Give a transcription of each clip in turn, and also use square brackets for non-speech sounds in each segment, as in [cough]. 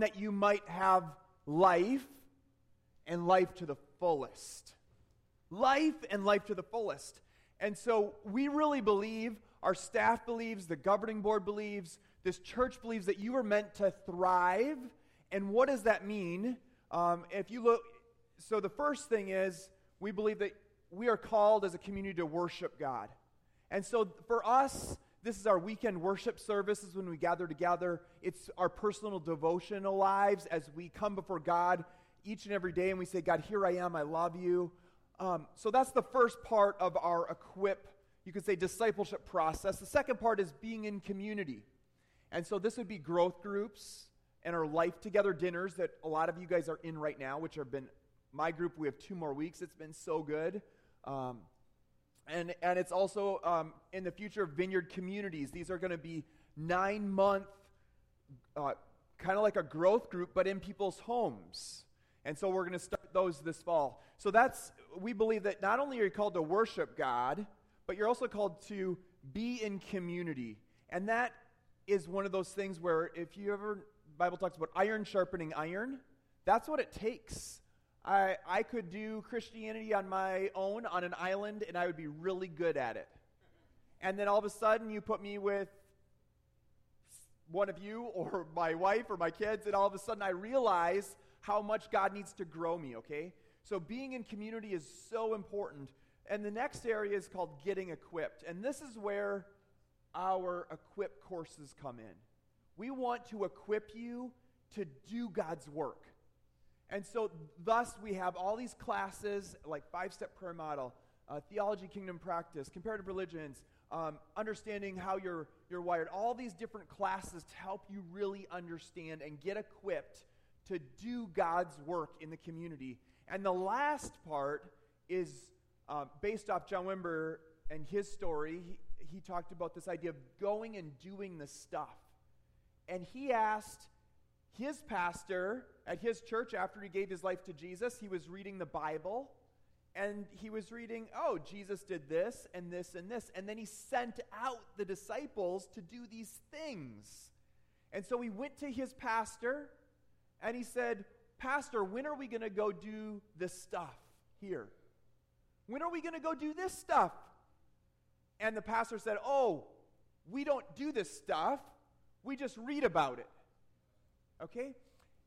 that you might have life and life to the fullest. Life and life to the fullest. And so we really believe, our staff believes, the governing board believes, this church believes that you are meant to thrive. And what does that mean? Um, if you look, so the first thing is we believe that we are called as a community to worship God. And so for us, this is our weekend worship services when we gather together. It's our personal devotional lives as we come before God each and every day and we say, God, here I am, I love you. Um, so that's the first part of our equip, you could say, discipleship process. The second part is being in community. And so this would be growth groups and our life together dinners that a lot of you guys are in right now, which have been my group. We have two more weeks. It's been so good. Um, and, and it's also um, in the future vineyard communities. These are going to be nine month, uh, kind of like a growth group, but in people's homes. And so we're going to start those this fall. So that's, we believe that not only are you called to worship God, but you're also called to be in community. And that is one of those things where if you ever, Bible talks about iron sharpening iron, that's what it takes. I, I could do Christianity on my own on an island and I would be really good at it. And then all of a sudden you put me with one of you or [laughs] my wife or my kids, and all of a sudden I realize how much God needs to grow me, okay? So being in community is so important. And the next area is called getting equipped. And this is where our equip courses come in. We want to equip you to do God's work. And so, thus, we have all these classes like five step prayer model, uh, theology, kingdom practice, comparative religions, um, understanding how you're, you're wired, all these different classes to help you really understand and get equipped to do God's work in the community. And the last part is uh, based off John Wimber and his story. He, he talked about this idea of going and doing the stuff. And he asked his pastor at his church after he gave his life to Jesus, he was reading the Bible and he was reading, oh, Jesus did this and this and this. And then he sent out the disciples to do these things. And so he went to his pastor and he said, Pastor, when are we going to go do this stuff here? When are we going to go do this stuff? And the pastor said, Oh, we don't do this stuff. We just read about it. Okay?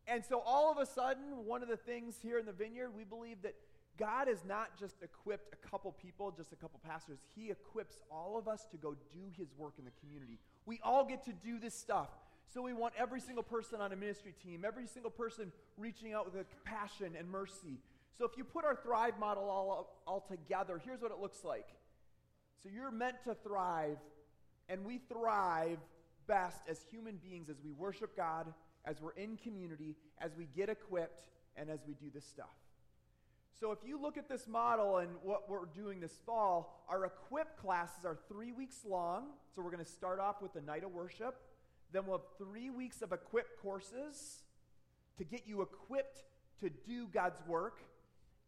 And so all of a sudden, one of the things here in the vineyard, we believe that God has not just equipped a couple people, just a couple pastors. He equips all of us to go do his work in the community. We all get to do this stuff. So we want every single person on a ministry team, every single person reaching out with a compassion and mercy. So if you put our Thrive model all, all together, here's what it looks like. So you're meant to thrive, and we thrive best as human beings as we worship God, as we're in community, as we get equipped, and as we do this stuff. So, if you look at this model and what we're doing this fall, our equip classes are three weeks long. So, we're going to start off with the night of worship. Then, we'll have three weeks of equip courses to get you equipped to do God's work.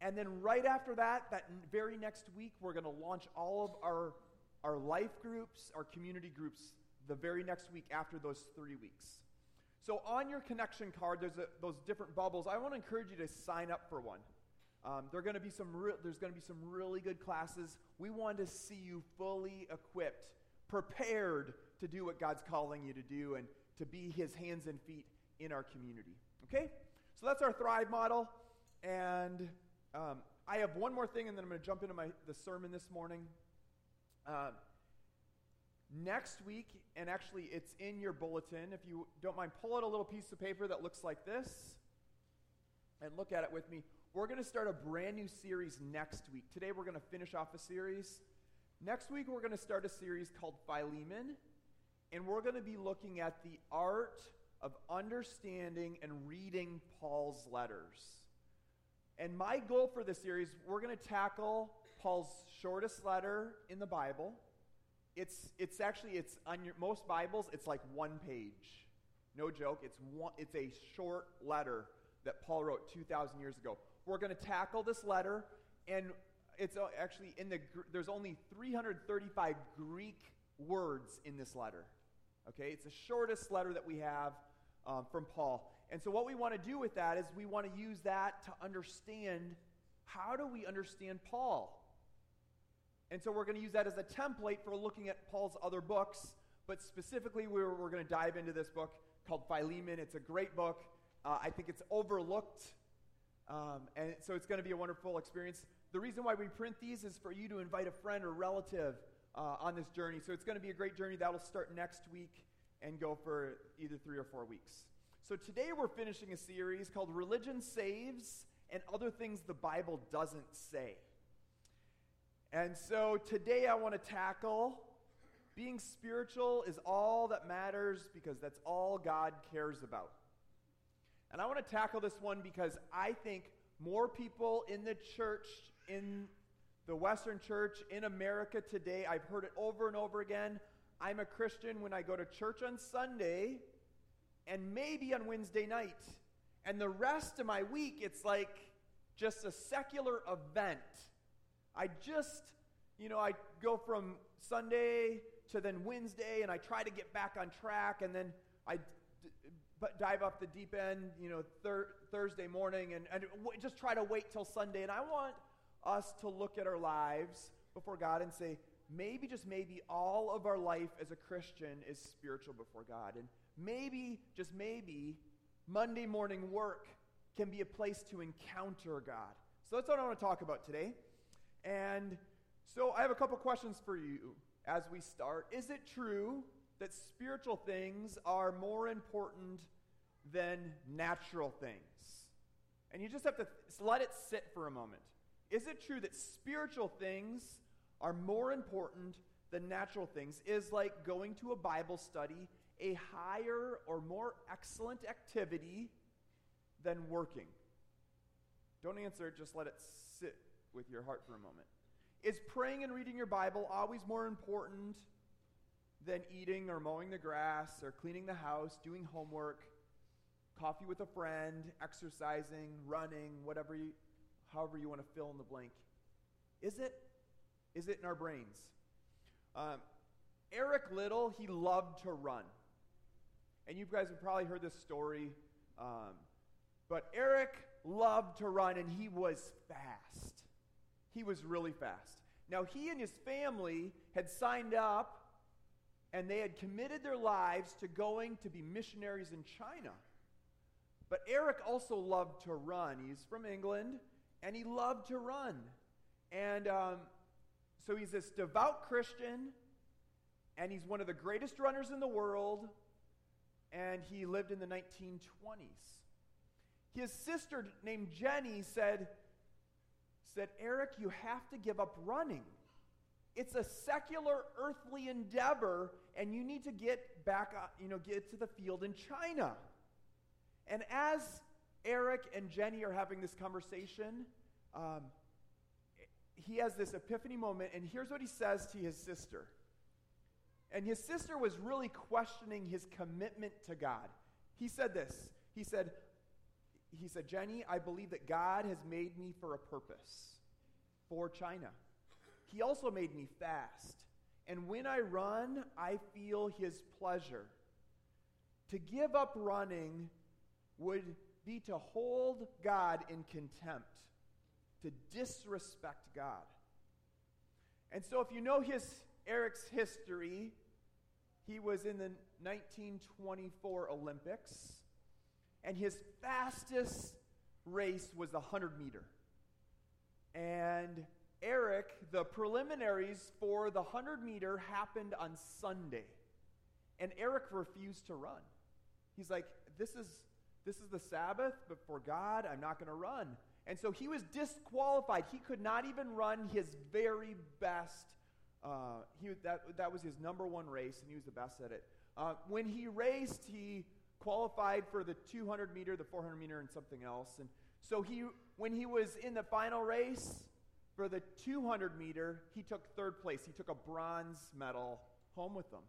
And then, right after that, that very next week, we're going to launch all of our, our life groups, our community groups, the very next week after those three weeks. So, on your connection card, there's a, those different bubbles. I want to encourage you to sign up for one. Um, there going to be some re- there's going to be some really good classes. We want to see you fully equipped, prepared to do what God's calling you to do and to be his hands and feet in our community. Okay? So that's our Thrive model. And um, I have one more thing, and then I'm going to jump into my, the sermon this morning. Uh, next week, and actually it's in your bulletin, if you don't mind, pull out a little piece of paper that looks like this and look at it with me. We're going to start a brand new series next week. Today we're going to finish off a series. Next week we're going to start a series called Philemon, and we're going to be looking at the art of understanding and reading Paul's letters. And my goal for this series, we're going to tackle Paul's shortest letter in the Bible. It's, it's actually it's on your, most Bibles it's like one page. No joke. It's one, it's a short letter that Paul wrote 2,000 years ago. We're going to tackle this letter, and it's uh, actually in the, there's only 335 Greek words in this letter. Okay, it's the shortest letter that we have um, from Paul. And so, what we want to do with that is we want to use that to understand how do we understand Paul? And so, we're going to use that as a template for looking at Paul's other books. But specifically, we're, we're going to dive into this book called Philemon. It's a great book. Uh, I think it's overlooked. Um, and so, it's going to be a wonderful experience. The reason why we print these is for you to invite a friend or relative uh, on this journey. So, it's going to be a great journey. That'll start next week and go for either three or four weeks. So today we're finishing a series called Religion Saves and Other Things the Bible Doesn't Say. And so today I want to tackle being spiritual is all that matters because that's all God cares about. And I want to tackle this one because I think more people in the church, in the Western church, in America today, I've heard it over and over again. I'm a Christian when I go to church on Sunday and maybe on Wednesday night. And the rest of my week, it's like just a secular event. I just, you know, I go from Sunday to then Wednesday and I try to get back on track and then I dive off the deep end, you know, thir- Thursday morning and, and w- just try to wait till Sunday. And I want us to look at our lives before God and say, maybe, just maybe, all of our life as a Christian is spiritual before God. And maybe, just maybe, Monday morning work can be a place to encounter God. So that's what I want to talk about today. And so I have a couple questions for you as we start. Is it true that spiritual things are more important than natural things? And you just have to let it sit for a moment. Is it true that spiritual things are more important than natural things? Is like going to a Bible study a higher or more excellent activity than working? Don't answer, just let it sit with your heart for a moment. Is praying and reading your Bible always more important than eating or mowing the grass or cleaning the house, doing homework, coffee with a friend, exercising, running, whatever you, however you want to fill in the blank? Is it? Is it in our brains? Um, Eric Liddell, he loved to run. And you guys have probably heard this story. Um, but Eric loved to run, and he was fast. He was really fast. Now, he and his family had signed up and they had committed their lives to going to be missionaries in China. But Eric also loved to run. He's from England, and he loved to run. And um, so he's this devout Christian, and he's one of the greatest runners in the world and he lived in the 1920s. His sister named Jenny said, said, Eric, you have to give up running. It's a secular earthly endeavor, and you need to get back, uh, you know, get to the field in China. And as Eric and Jenny are having this conversation, um, he has this epiphany moment, and here's what he says to his sister. And his sister was really questioning his commitment to God. He said this. He said, he said, Jenny, I believe that God has made me for a purpose for China. He also made me fast. And when I run, I feel his pleasure. To give up running would be to hold God in contempt, to disrespect God. And so, if you know his Eric's history, he was in the 1924 Olympics, and his fastest race was the 100 meter. And Eric, the preliminaries for the 100 meter happened on Sunday. And Eric refused to run. He's like, This is, this is the Sabbath, but for God, I'm not going to run. And so he was disqualified. He could not even run his very best uh, he, that, that was his number one race, and he was the best at it. Uh, when he raced, he qualified for the 200 meter, the 400 meter, and something else. And so he, when he was in the final race for the 200 meter, he took third place. He took a bronze medal home with him.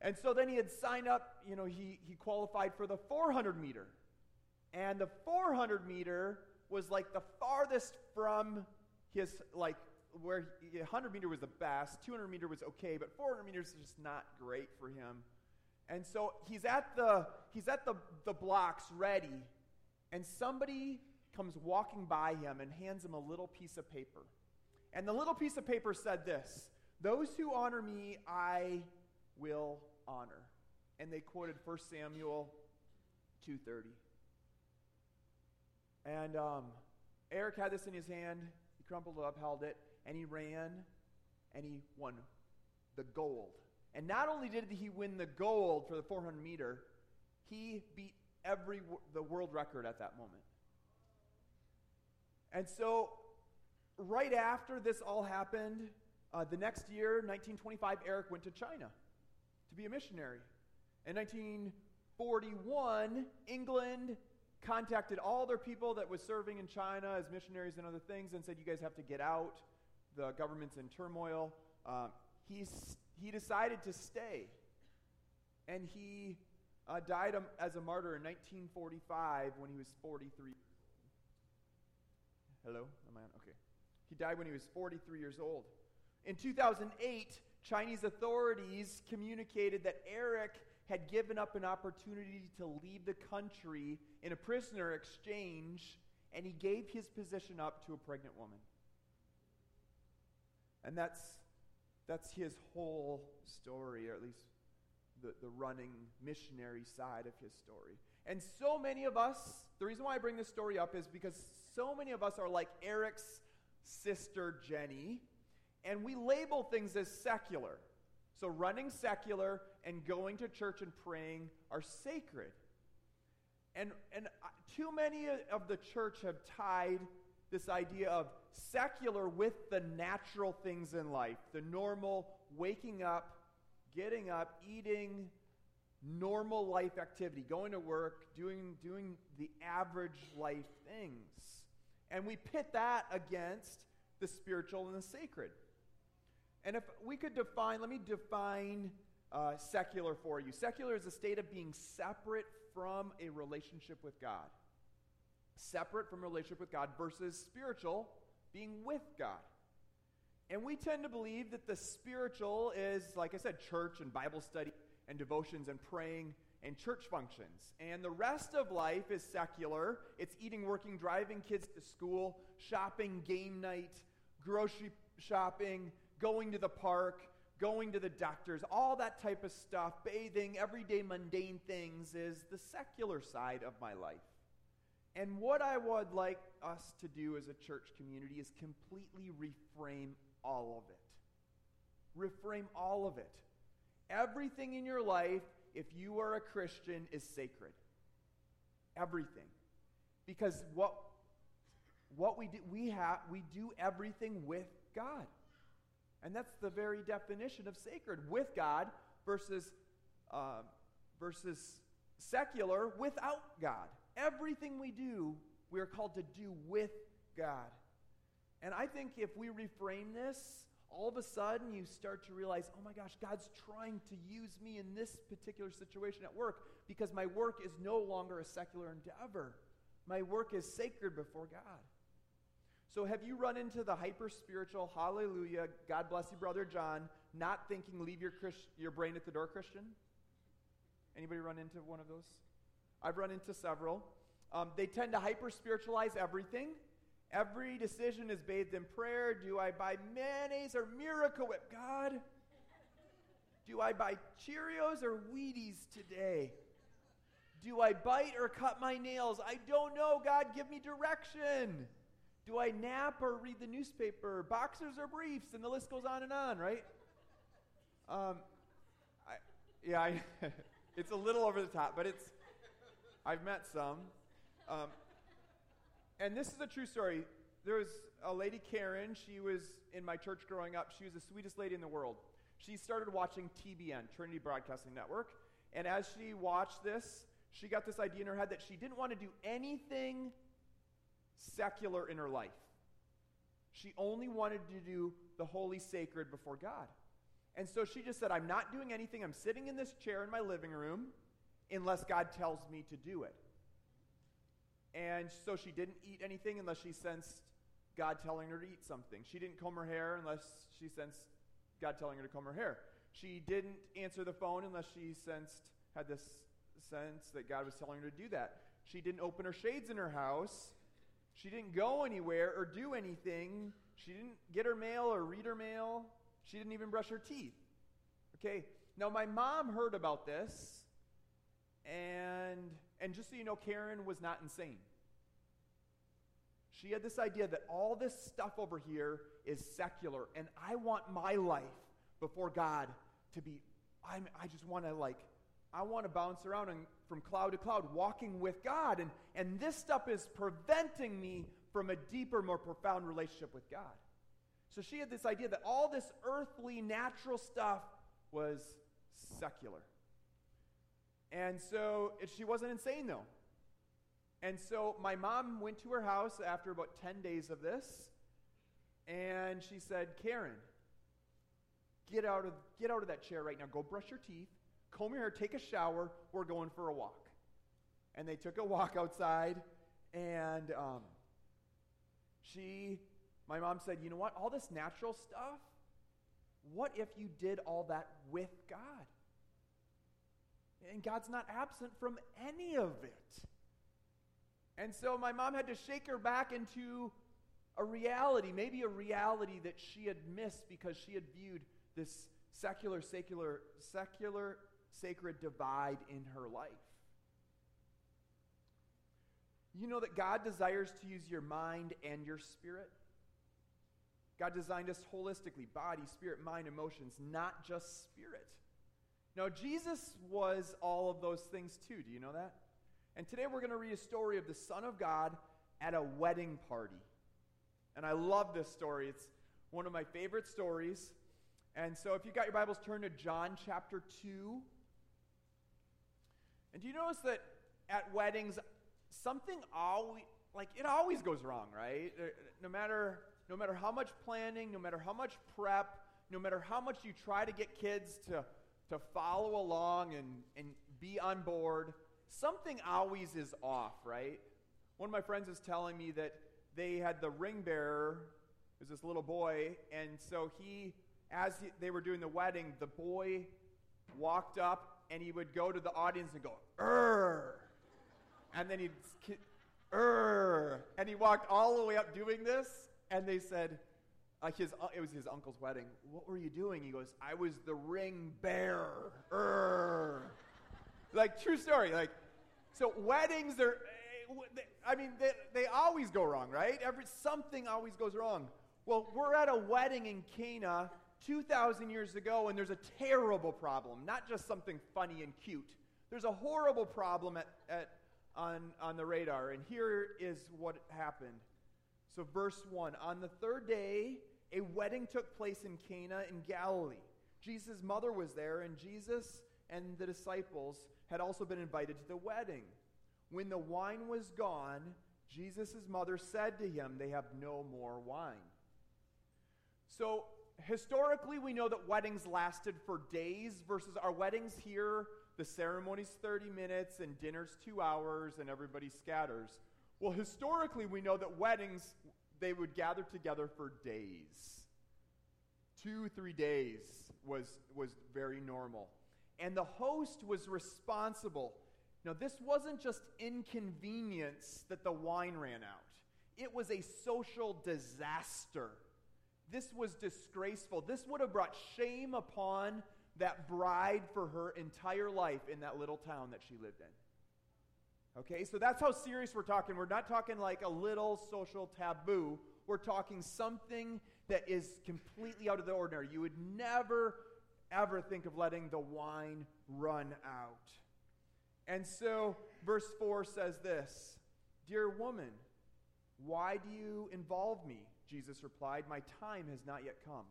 And so then he had signed up, you know, he, he qualified for the 400 meter. And the 400 meter was like the farthest from his, like, where 100 meter was the best, 200 meter was okay, but 400 meters is just not great for him. And so he's at the he's at the, the blocks ready, and somebody comes walking by him and hands him a little piece of paper. And the little piece of paper said this Those who honor me, I will honor. And they quoted 1 Samuel 2.30. And um, Eric had this in his hand. He crumpled it up, held it, and he ran, and he won the gold. And not only did he win the gold for the 400 meter, he beat every the world record at that moment. And so, right after this all happened, uh, the next year, 1925, Eric went to China to be a missionary. In 1941, England contacted all their people that was serving in China as missionaries and other things and said, You guys have to get out. The government's in turmoil. Um, he's, he decided to stay. And he uh, died as a martyr in 1945 when he was 43. Hello? Am I on? Okay. He died when he was 43 years old. In 2008, Chinese authorities communicated that Eric had given up an opportunity to leave the country in a prisoner exchange, and he gave his position up to a pregnant woman. And that's, that's his whole story, or at least the, the running missionary side of his story. And so many of us, the reason why I bring this story up is because so many of us are like Eric's sister Jenny, and we label things as secular. So running secular and going to church and praying are sacred. And, and uh, too many of the church have tied this idea of secular with the natural things in life, the normal waking up, getting up, eating, normal life activity, going to work, doing, doing the average life things. And we pit that against the spiritual and the sacred. And if we could define, let me define uh, secular for you. Secular is a state of being separate from a relationship with God. Separate from relationship with God versus spiritual, being with God. And we tend to believe that the spiritual is, like I said, church and Bible study and devotions and praying and church functions. And the rest of life is secular. It's eating, working, driving kids to school, shopping, game night, grocery shopping, going to the park, going to the doctors, all that type of stuff, bathing, everyday mundane things is the secular side of my life. And what I would like us to do as a church community is completely reframe all of it. Reframe all of it. Everything in your life, if you are a Christian, is sacred. Everything. Because what, what we do, we have, we do everything with God. And that's the very definition of sacred with God versus, uh, versus secular without God. Everything we do, we are called to do with God. And I think if we reframe this, all of a sudden you start to realize, oh my gosh, God's trying to use me in this particular situation at work because my work is no longer a secular endeavor. My work is sacred before God. So, have you run into the hyper spiritual, hallelujah, God bless you, Brother John, not thinking, leave your, Christ- your brain at the door Christian? Anybody run into one of those? I've run into several. Um, they tend to hyper spiritualize everything. Every decision is bathed in prayer. Do I buy mayonnaise or Miracle Whip? God, do I buy Cheerios or Wheaties today? Do I bite or cut my nails? I don't know. God, give me direction. Do I nap or read the newspaper? Boxers or briefs? And the list goes on and on, right? Um, I, yeah, I, [laughs] it's a little over the top, but it's, I've met some. Um, and this is a true story. There was a lady, Karen. She was in my church growing up. She was the sweetest lady in the world. She started watching TBN, Trinity Broadcasting Network. And as she watched this, she got this idea in her head that she didn't want to do anything secular in her life. She only wanted to do the holy sacred before God. And so she just said, I'm not doing anything. I'm sitting in this chair in my living room unless God tells me to do it. And so she didn't eat anything unless she sensed God telling her to eat something. She didn't comb her hair unless she sensed God telling her to comb her hair. She didn't answer the phone unless she sensed had this sense that God was telling her to do that. She didn't open her shades in her house. She didn't go anywhere or do anything. She didn't get her mail or read her mail. She didn't even brush her teeth. Okay, now my mom heard about this, and, and just so you know, Karen was not insane. She had this idea that all this stuff over here is secular, and I want my life before God to be, I'm, I just want to like, I want to bounce around and, from cloud to cloud, walking with God. And, and this stuff is preventing me from a deeper, more profound relationship with God. So she had this idea that all this earthly, natural stuff was secular. And so she wasn't insane, though. And so my mom went to her house after about 10 days of this, and she said, Karen, get out of, get out of that chair right now. Go brush your teeth, comb your hair, take a shower. We're going for a walk. And they took a walk outside, and um, she, my mom said, You know what? All this natural stuff, what if you did all that with God? And God's not absent from any of it. And so my mom had to shake her back into a reality, maybe a reality that she had missed because she had viewed this secular, secular, secular, sacred divide in her life. You know that God desires to use your mind and your spirit? God designed us holistically body, spirit, mind, emotions, not just spirit. Now, Jesus was all of those things too. Do you know that? And today we're going to read a story of the Son of God at a wedding party. And I love this story. It's one of my favorite stories. And so if you got your Bibles, turn to John chapter 2. And do you notice that at weddings, something always, like, it always goes wrong, right? Uh, no matter, no matter how much planning, no matter how much prep, no matter how much you try to get kids to, to follow along and, and be on board, something always is off, right? One of my friends is telling me that they had the ring bearer, was this little boy, and so he as he, they were doing the wedding, the boy walked up and he would go to the audience and go, Err. And then he'd, Err. And he walked all the way up doing this, and they said, like his, it was his uncle's wedding. What were you doing? He goes, I was the ring bearer. Like, true story. Like, so weddings are, eh, I mean, they, they always go wrong, right? Every, something always goes wrong. Well, we're at a wedding in Cana 2,000 years ago, and there's a terrible problem, not just something funny and cute. There's a horrible problem at, at, on, on the radar, and here is what happened. So, verse 1 On the third day, a wedding took place in Cana in Galilee. Jesus' mother was there, and Jesus and the disciples had also been invited to the wedding. When the wine was gone, Jesus' mother said to him, They have no more wine. So, historically, we know that weddings lasted for days versus our weddings here, the ceremony's 30 minutes and dinner's two hours and everybody scatters. Well, historically, we know that weddings, they would gather together for days. Two, three days was, was very normal. And the host was responsible. Now, this wasn't just inconvenience that the wine ran out, it was a social disaster this was disgraceful. This would have brought shame upon that bride for her entire life in that little town that she lived in. Okay, so that's how serious we're talking. We're not talking like a little social taboo. We're talking something that is completely out of the ordinary. You would never, ever think of letting the wine run out. And so, verse 4 says this Dear woman, why do you involve me? Jesus replied, My time has not yet come.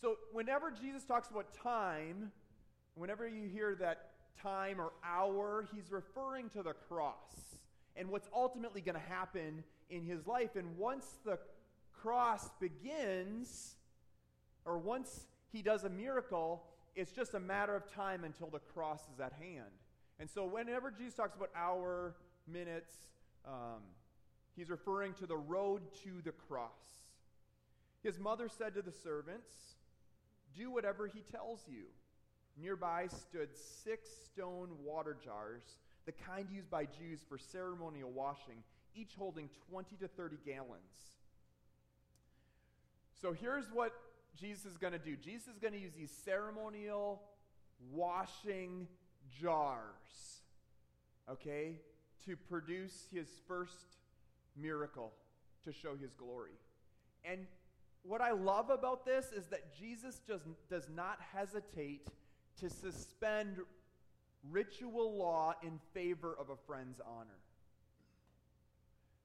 So, whenever Jesus talks about time, whenever you hear that time or hour, he's referring to the cross and what's ultimately going to happen in his life. And once the cross begins, or once he does a miracle, it's just a matter of time until the cross is at hand. And so, whenever Jesus talks about hour, minutes, um, he's referring to the road to the cross. His mother said to the servants, Do whatever he tells you. Nearby stood six stone water jars, the kind used by Jews for ceremonial washing, each holding 20 to 30 gallons. So here's what Jesus is going to do Jesus is going to use these ceremonial washing jars, okay, to produce his first miracle to show his glory. And what I love about this is that Jesus just does not hesitate to suspend ritual law in favor of a friend's honor.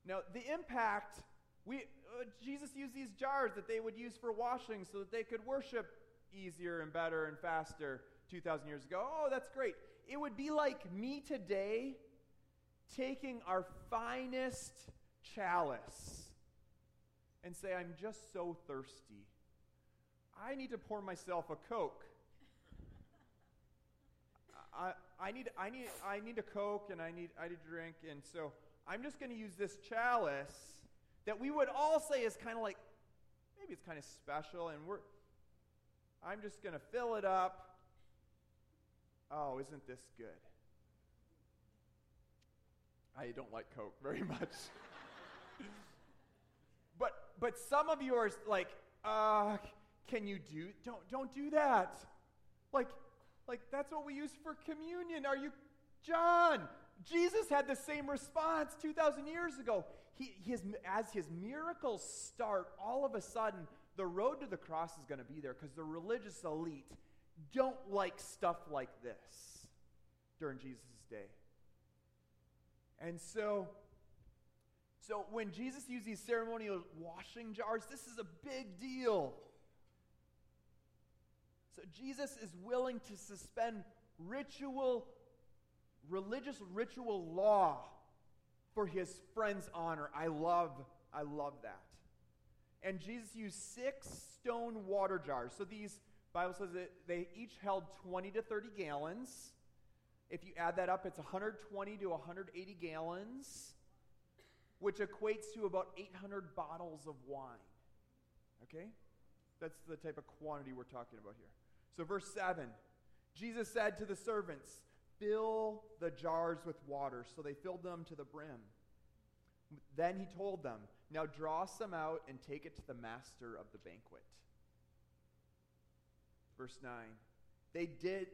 Now, the impact, we, uh, Jesus used these jars that they would use for washing so that they could worship easier and better and faster 2,000 years ago. Oh, that's great. It would be like me today taking our finest chalice and say, I'm just so thirsty. I need to pour myself a Coke. I, I, need, I, need, I need a Coke and I need, I need a drink. And so I'm just going to use this chalice that we would all say is kind of like, maybe it's kind of special. And we're, I'm just going to fill it up. Oh, isn't this good? I don't like Coke very [laughs] much. but but some of you are like, uh, can you do don't don't do that. Like like that's what we use for communion. Are you John? Jesus had the same response 2,000 years ago. He, his, as his miracles start, all of a sudden, the road to the cross is going to be there because the religious elite don't like stuff like this during Jesus' day. And so, so when Jesus used these ceremonial washing jars, this is a big deal. So Jesus is willing to suspend ritual, religious ritual law for his friend's honor. I love, I love that. And Jesus used six stone water jars. So these Bible says that they each held 20 to 30 gallons. If you add that up, it's 120 to 180 gallons, which equates to about 800 bottles of wine. Okay? That's the type of quantity we're talking about here. So, verse 7 Jesus said to the servants, Fill the jars with water. So they filled them to the brim. Then he told them, Now draw some out and take it to the master of the banquet. Verse 9 They did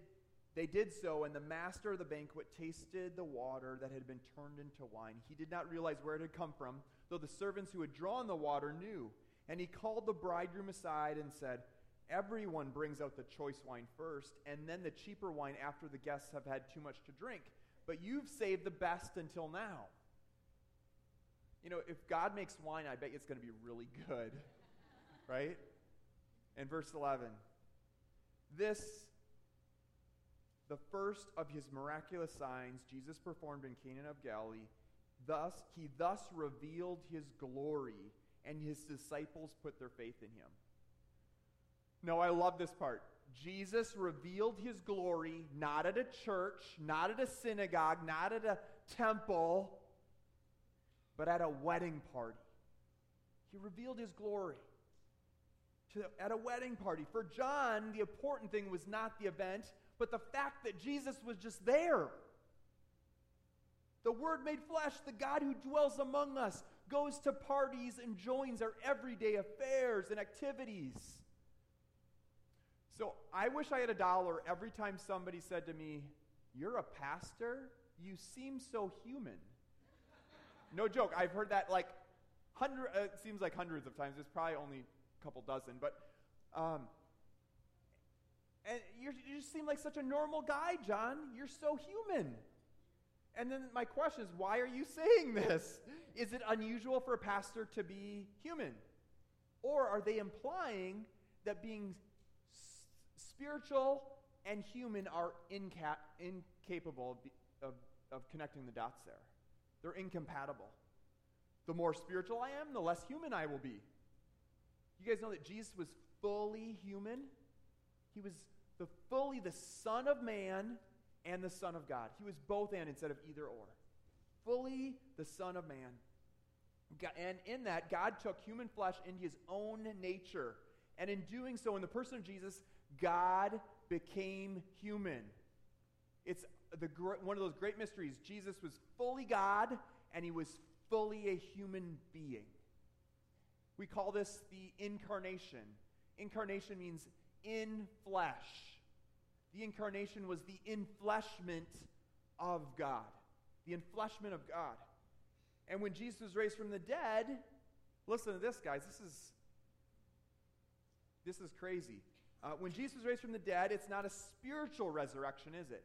they did so, and the master of the banquet tasted the water that had been turned into wine. He did not realize where it had come from, though the servants who had drawn the water knew. And he called the bridegroom aside and said, Everyone brings out the choice wine first, and then the cheaper wine after the guests have had too much to drink. But you've saved the best until now. You know, if God makes wine, I bet it's going to be really good. [laughs] right? And verse 11 This the first of his miraculous signs Jesus performed in Cana of Galilee. Thus, he thus revealed his glory, and his disciples put their faith in him. No, I love this part. Jesus revealed his glory not at a church, not at a synagogue, not at a temple, but at a wedding party. He revealed his glory to, at a wedding party. For John, the important thing was not the event, but the fact that Jesus was just there. The Word made flesh, the God who dwells among us, goes to parties and joins our everyday affairs and activities. So I wish I had a dollar every time somebody said to me, You're a pastor? You seem so human. no joke. I've heard that like hundred. Uh, it seems like hundreds of times. It's probably only a couple dozen, but um, and you just seem like such a normal guy, John. You're so human. And then my question is, why are you saying this? Is it unusual for a pastor to be human? Or are they implying that being spiritual and human are inca- incapable of, of, connecting the dots there? They're incompatible. The more spiritual I am, the less human I will be. You guys know that Jesus was fully human? He was the fully the Son of Man and the Son of God. He was both and instead of either or. Fully the Son of Man. And in that, God took human flesh into his own nature. And in doing so, in the person of Jesus, God became human. It's the, one of those great mysteries. Jesus was fully God and he was fully a human being. We call this the incarnation. Incarnation means in flesh. The incarnation was the infleshment of God. The infleshment of God. And when Jesus was raised from the dead, listen to this, guys. This is this is crazy. Uh, when Jesus was raised from the dead, it's not a spiritual resurrection, is it?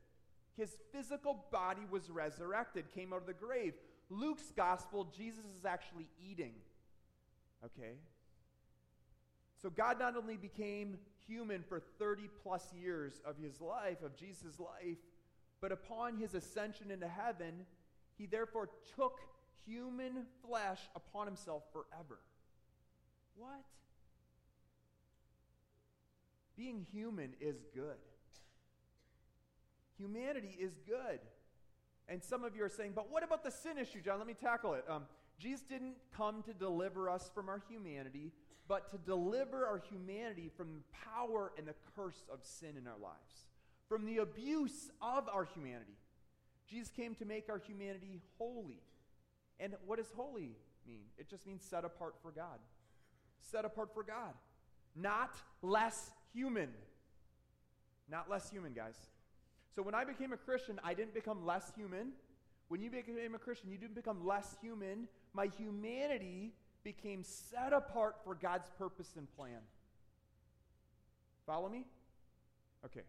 His physical body was resurrected, came out of the grave. Luke's gospel, Jesus is actually eating. Okay? So God not only became human for 30 plus years of his life, of Jesus' life, but upon his ascension into heaven, he therefore took human flesh upon himself forever. What? Being human is good. Humanity is good. And some of you are saying, but what about the sin issue, John? Let me tackle it. Um, Jesus didn't come to deliver us from our humanity, but to deliver our humanity from the power and the curse of sin in our lives, from the abuse of our humanity. Jesus came to make our humanity holy. And what does holy mean? It just means set apart for God. Set apart for God. Not less human. Not less human, guys. So when I became a Christian, I didn't become less human. When you became a Christian, you didn't become less human. My humanity became set apart for God's purpose and plan. Follow me? Okay.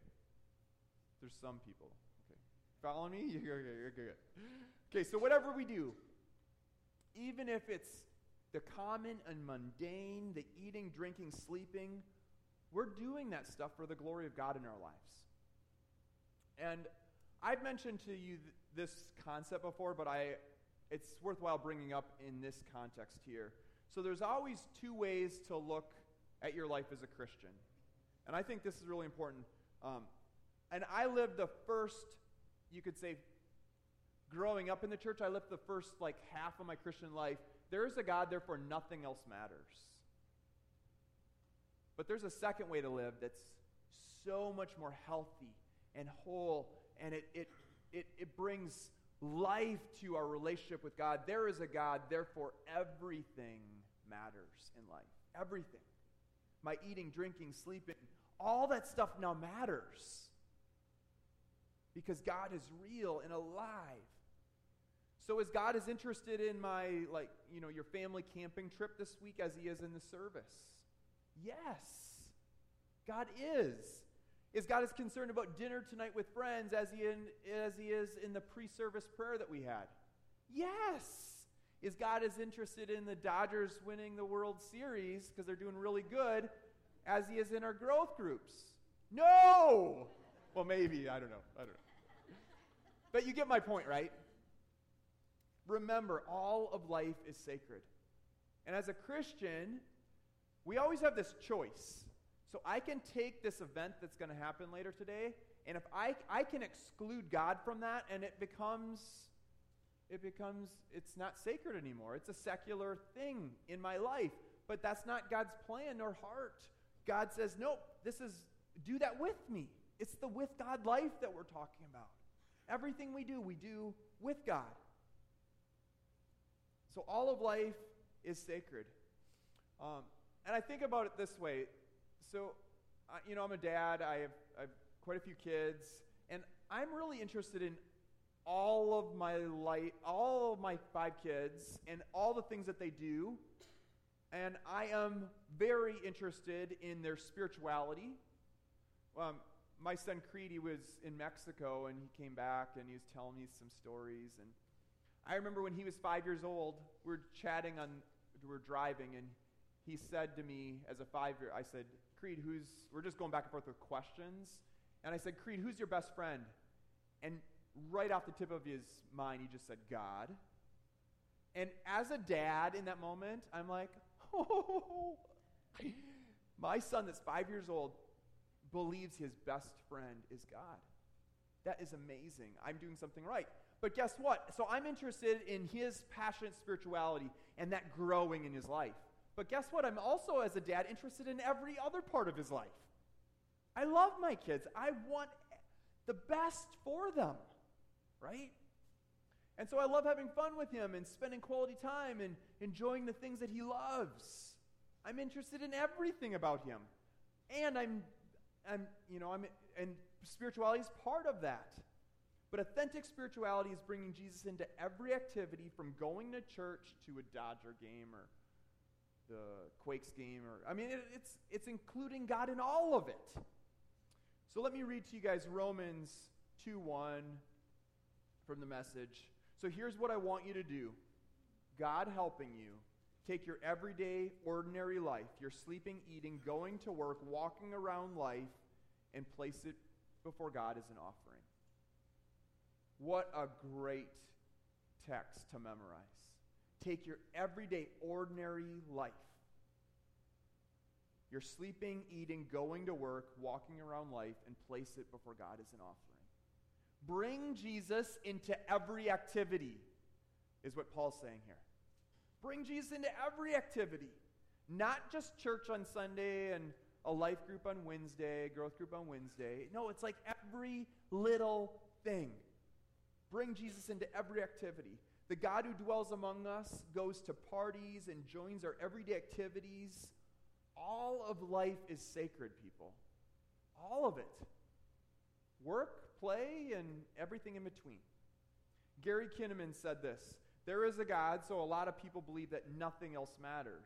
There's some people. Okay. Follow me? [laughs] You're. You're good. Okay, so whatever we do, even if it's the common and mundane, the eating, drinking, sleeping, we're doing that stuff for the glory of God in our lives. And I've mentioned to you th- this concept before, but I, it's worthwhile bringing up in this context here. So there's always two ways to look at your life as a Christian. And I think this is really important. Um, and I lived the first, you could say, growing up in the church, I lived the first like half of my Christian life. There is a God, therefore nothing else matters. But there's a second way to live that's so much more healthy and whole, and it, it, it, it brings life to our relationship with God. There is a God, therefore everything matters in life. Everything. My eating, drinking, sleeping, all that stuff now matters. Because God is real and alive. So as God is interested in my like, you know, your family camping trip this week as he is in the service? Yes. God is. Is God as concerned about dinner tonight with friends as he, in, as he is in the pre service prayer that we had? Yes. Is God as interested in the Dodgers winning the World Series because they're doing really good as he is in our growth groups? No! Well, maybe. I don't know. I don't know. But you get my point, right? Remember, all of life is sacred. And as a Christian, we always have this choice. So I can take this event that's going to happen later today, and if I, I can exclude God from that, and it becomes, it becomes, it's not sacred anymore. It's a secular thing in my life. But that's not God's plan or heart. God says, nope, this is, do that with me. It's the with God life that we're talking about. Everything we do, we do with God. So all of life is sacred. Um, and I think about it this way so, uh, you know, I'm a dad. I have, I have quite a few kids, and I'm really interested in all of my light, all of my five kids, and all the things that they do. And I am very interested in their spirituality. Um, my son Creed, he was in Mexico, and he came back, and he was telling me some stories. And I remember when he was five years old, we were chatting on, we were driving, and he said to me as a five year, I said, Creed, who's, we're just going back and forth with questions. And I said, Creed, who's your best friend? And right off the tip of his mind, he just said, God. And as a dad in that moment, I'm like, oh, [laughs] my son that's five years old believes his best friend is God. That is amazing. I'm doing something right. But guess what? So I'm interested in his passionate spirituality and that growing in his life. But guess what? I'm also, as a dad, interested in every other part of his life. I love my kids. I want the best for them, right? And so I love having fun with him and spending quality time and enjoying the things that he loves. I'm interested in everything about him. And I'm I'm you know, I'm and spirituality is part of that. But authentic spirituality is bringing Jesus into every activity from going to church to a Dodger game or the Quakes game or I mean it, it's it's including God in all of it. So let me read to you guys Romans 2:1 from the message. So here's what I want you to do. God helping you take your everyday ordinary life, your sleeping, eating, going to work, walking around life and place it before God as an offering. What a great text to memorize. Take your everyday, ordinary life. You're sleeping, eating, going to work, walking around life, and place it before God as an offering. Bring Jesus into every activity, is what Paul's saying here. Bring Jesus into every activity, not just church on Sunday and a life group on Wednesday, growth group on Wednesday. No, it's like every little thing. Bring Jesus into every activity. The God who dwells among us goes to parties and joins our everyday activities. All of life is sacred, people. All of it. Work, play, and everything in between. Gary Kinnaman said this There is a God, so a lot of people believe that nothing else matters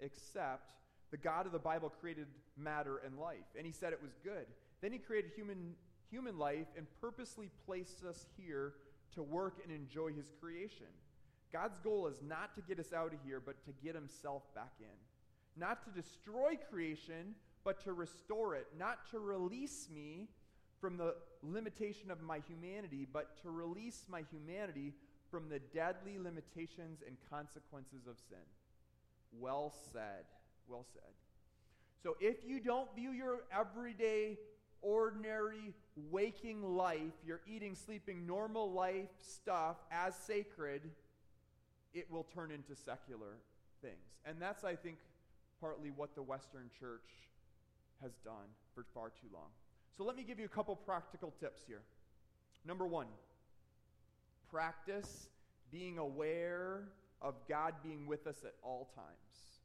except the God of the Bible created matter and life. And he said it was good. Then he created human human life and purposely placed us here to work and enjoy his creation. God's goal is not to get us out of here, but to get himself back in. Not to destroy creation, but to restore it. Not to release me from the limitation of my humanity, but to release my humanity from the deadly limitations and consequences of sin. Well said. Well said. So if you don't view your everyday ordinary waking life, your eating, sleeping, normal life stuff as sacred, it will turn into secular things. And that's, I think, partly what the Western church has done for far too long. So let me give you a couple practical tips here. Number one, practice being aware of God being with us at all times.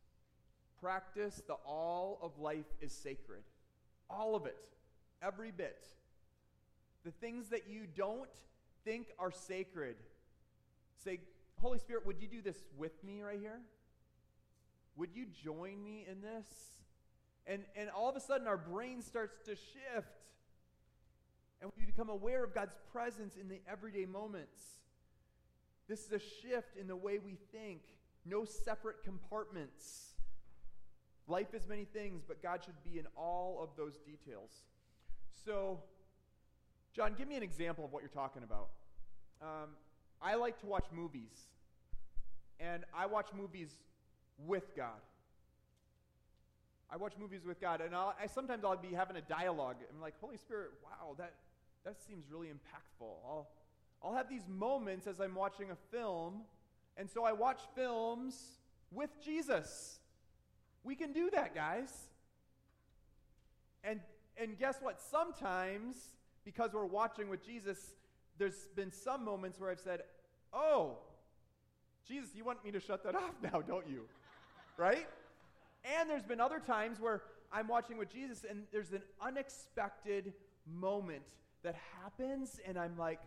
Practice the all of life is sacred. All of it every bit. The things that you don't think are sacred. Say, Holy Spirit, would you do this with me right here? Would you join me in this? And, and all of a sudden, our brain starts to shift. And we become aware of God's presence in the everyday moments. This is a shift in the way we think. No separate compartments. Life is many things, but God should be in all of those details. So, John, give me an example of what you're talking about. Um, I like to watch movies, and I watch movies with God. I watch movies with God, and I'll, I sometimes I'll be having a dialogue. I'm like, Holy Spirit, wow, that that seems really impactful. I'll I'll have these moments as I'm watching a film, and so I watch films with Jesus. We can do that, guys. And and guess what? Sometimes, because we're watching with Jesus, there's been some moments where I've said, Oh, Jesus, you want me to shut that [laughs] off now, don't you? right? And there's been other times where I'm watching with Jesus and there's an unexpected moment that happens, and I'm like,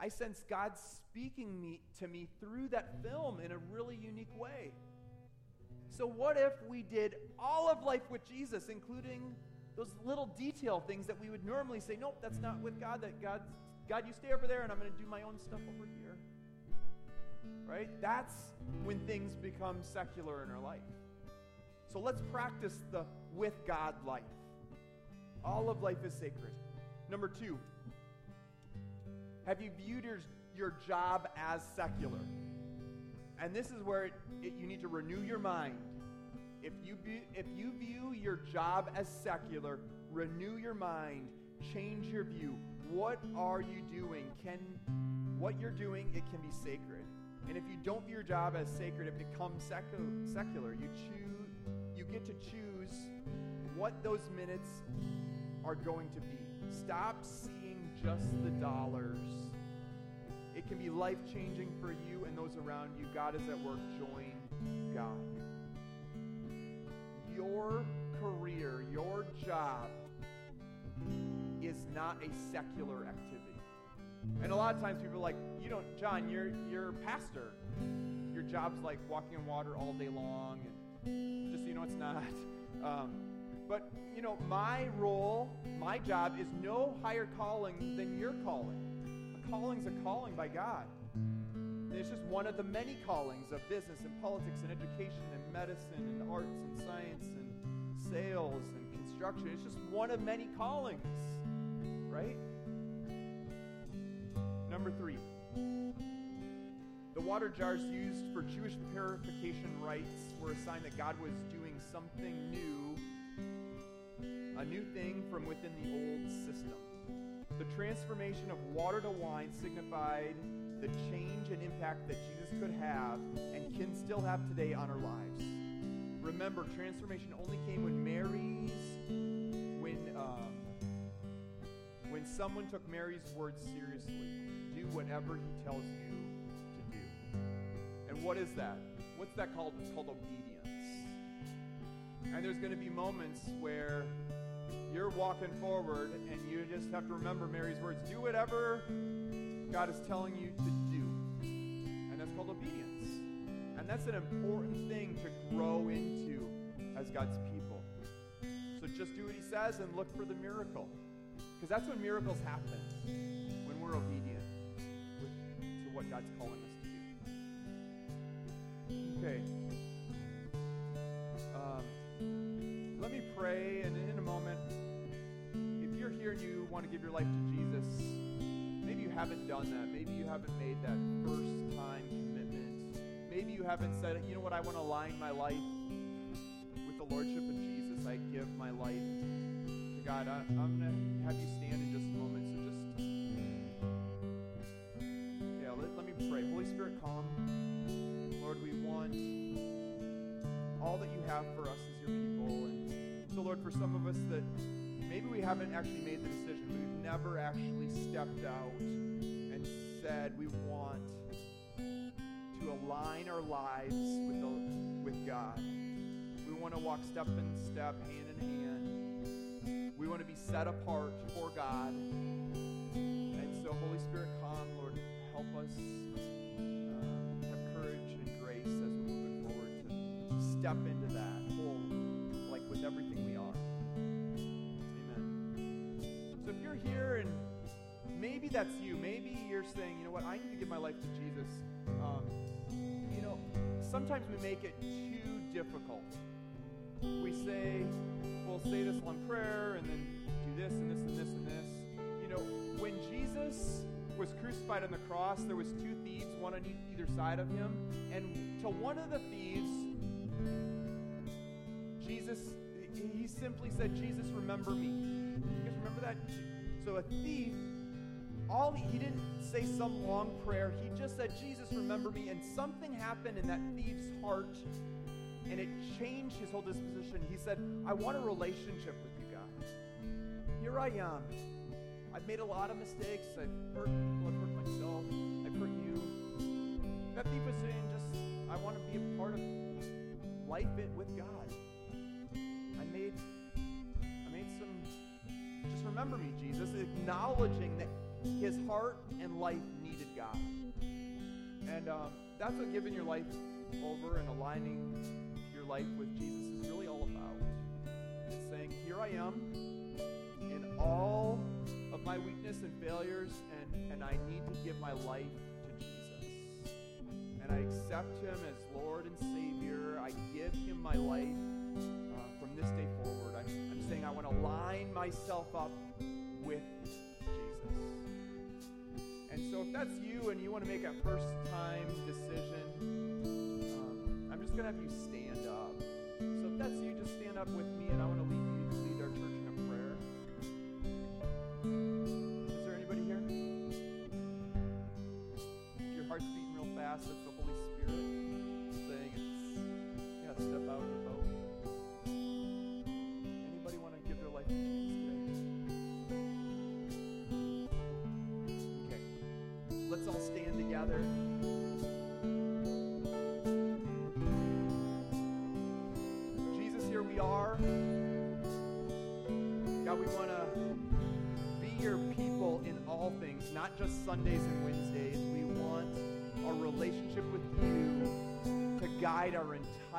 I sense God speaking me, to me through that film in a really unique way. So, what if we did all of life with Jesus, including those little detail things that we would normally say, nope, that's not with God. That God, God, you stay over there, and I'm going to do my own stuff over here. Right? That's when things become secular in our life. So let's practice the with God life. All of life is sacred. Number two, have you viewed your, your job as secular? And this is where it, it, you need to renew your mind if you, be, if you view your job as secular, renew your mind, change your view. What are you doing? Can what you're doing, it can be sacred. And if you don't view your job as sacred, it becomes secu- secular. You choose you get to choose what those minutes are going to be. Stop seeing just the dollars. It can be life changing for you and those around you. God is at work. Join God. Your career, your job is not a secular activity. And a lot of times people are like, you don't, John, you're, you're pastor. Your job's like walking on water all day long. And just so you know, it's not. [laughs] Um, but, you know, my role, my job is no higher calling than your calling. A calling's a calling by God. It's just one of the many callings of business and politics and education and medicine and arts and science and sales and construction. It's just one of many callings, right? Number three, the water jars used for Jewish purification rites were a sign that God was doing something new, a new thing from within the old system. The transformation of water to wine signified the change and impact that Jesus could have and can still have today on our lives. Remember, transformation only came when Mary's, when, um, when someone took Mary's words seriously do whatever he tells you to do. And what is that? What's that called? It's called obedience. And there's going to be moments where you're walking forward and you just have to remember Mary's words do whatever God is telling you to do. And that's called obedience. And that's an important thing to grow into as God's people. So just do what he says and look for the miracle. Because that's when miracles happen, when we're obedient to what God's calling us to do. Okay. Um, let me pray, and in a moment, if you're here and you want to give your life to Jesus, haven't done that. Maybe you haven't made that first time commitment. Maybe you haven't said, you know what, I want to align my life with the Lordship of Jesus. I give my life to God. I, I'm going to have you stand in just a moment. So just, yeah, let, let me pray. Holy Spirit, come. Lord, we want all that you have for us as your people. And so, Lord, for some of us that haven't actually made the decision, we've never actually stepped out and said we want to align our lives with, the, with God. We want to walk step in step, hand in hand. We want to be set apart for God. And so, Holy Spirit, come, Lord, help us um, have courage and grace as we move forward to step into that maybe that's you, maybe you're saying, you know what, I need to give my life to Jesus. Um, you know, sometimes we make it too difficult. We say, we'll say this long prayer and then do this and this and this and this. You know, when Jesus was crucified on the cross, there was two thieves, one on either side of him, and to one of the thieves, Jesus, he simply said, Jesus, remember me. You guys remember that? So a thief, all he, didn't say some long prayer. He just said, Jesus, remember me. And something happened in that thief's heart, and it changed his whole disposition. He said, I want a relationship with you, God. Here I am. I've made a lot of mistakes. I've hurt people. I've hurt myself. I've hurt you. That thief was saying, just, I want to be a part of life with God. I made, I made some, just remember me, Jesus, acknowledging that his heart and life needed God. And um, that's what giving your life over and aligning your life with Jesus is really all about. It's saying, Here I am in all of my weakness and failures, and, and I need to give my life to Jesus. And I accept Him as Lord and Savior. I give Him my life uh, from this day forward. I'm, I'm saying I want to line myself up with Jesus. So, if that's you and you want to make a first time decision, um, I'm just going to have you stand up. So, if that's you, just stand up with me, and I want to lead you to lead our church in a prayer. Is there anybody here? If your heart's beating real fast, that's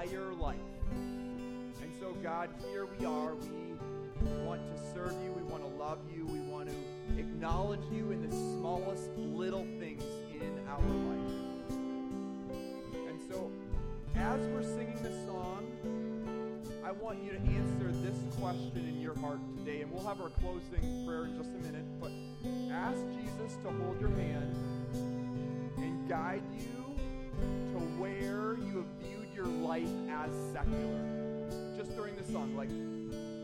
entire life. And so, God, here we are. We want to serve you. We want to love you. We want to acknowledge you in the smallest little things in our life. And so, as we're singing this song, I want you to answer this question in your heart today. And we'll have our closing prayer in just a minute. But ask Jesus to hold your hand and guide you to where your life as secular. Just during the song, like,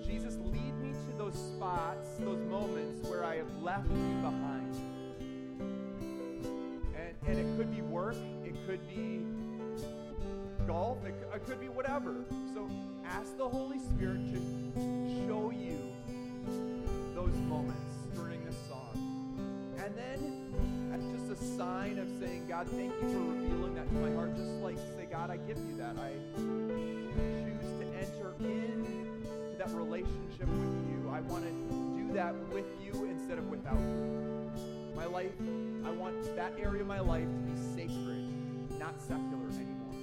Jesus, lead me to those spots, those moments where I have left you behind. And, and it could be work, it could be golf, it, it could be whatever. So ask the Holy Spirit to show you those moments during the song. And then, sign of saying, God, thank you for revealing that to my heart. Just like say, God, I give you that. I choose to enter into that relationship with you. I want to do that with you instead of without you. My life, I want that area of my life to be sacred, not secular anymore.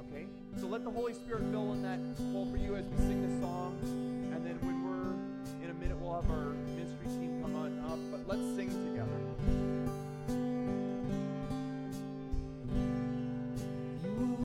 Okay? So let the Holy Spirit fill in that hole for you as we sing this song. And then when we're in a minute, we'll have our ministry team come on up. But let's sing together.